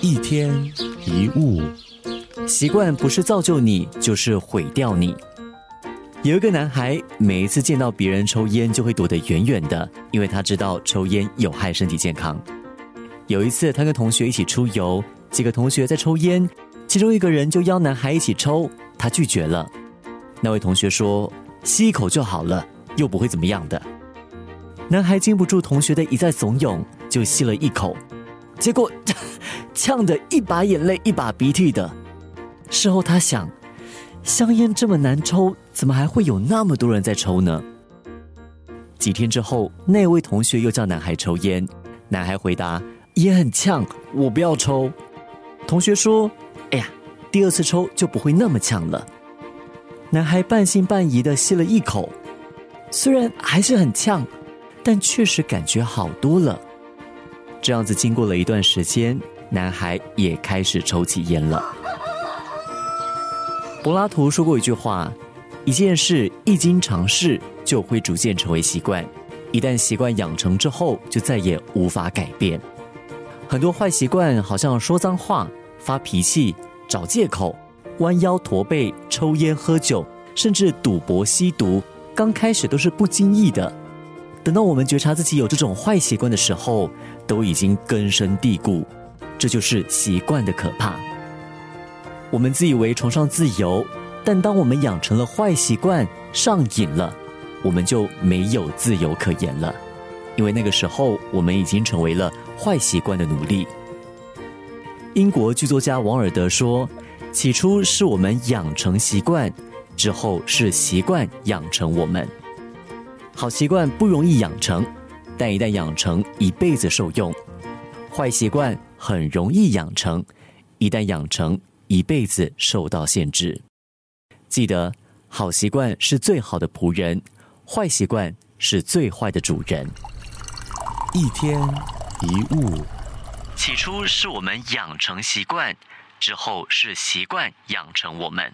一天一物，习惯不是造就你，就是毁掉你。有一个男孩，每一次见到别人抽烟，就会躲得远远的，因为他知道抽烟有害身体健康。有一次，他跟同学一起出游，几个同学在抽烟，其中一个人就邀男孩一起抽，他拒绝了。那位同学说：“吸一口就好了，又不会怎么样的。”男孩经不住同学的一再怂恿，就吸了一口，结果 呛得一把眼泪一把鼻涕的。事后他想，香烟这么难抽，怎么还会有那么多人在抽呢？几天之后，那位同学又叫男孩抽烟，男孩回答：“烟很呛，我不要抽。”同学说：“哎呀，第二次抽就不会那么呛了。”男孩半信半疑的吸了一口，虽然还是很呛。但确实感觉好多了。这样子经过了一段时间，男孩也开始抽起烟了。柏拉图说过一句话：“一件事一经尝试，就会逐渐成为习惯。一旦习惯养成之后，就再也无法改变。”很多坏习惯，好像说脏话、发脾气、找借口、弯腰驼背、抽烟喝酒，甚至赌博吸毒，刚开始都是不经意的。等到我们觉察自己有这种坏习惯的时候，都已经根深蒂固，这就是习惯的可怕。我们自以为崇尚自由，但当我们养成了坏习惯，上瘾了，我们就没有自由可言了，因为那个时候我们已经成为了坏习惯的奴隶。英国剧作家王尔德说：“起初是我们养成习惯，之后是习惯养成我们。”好习惯不容易养成，但一旦养成，一辈子受用；坏习惯很容易养成，一旦养成，一辈子受到限制。记得，好习惯是最好的仆人，坏习惯是最坏的主人。一天一物，起初是我们养成习惯，之后是习惯养成我们。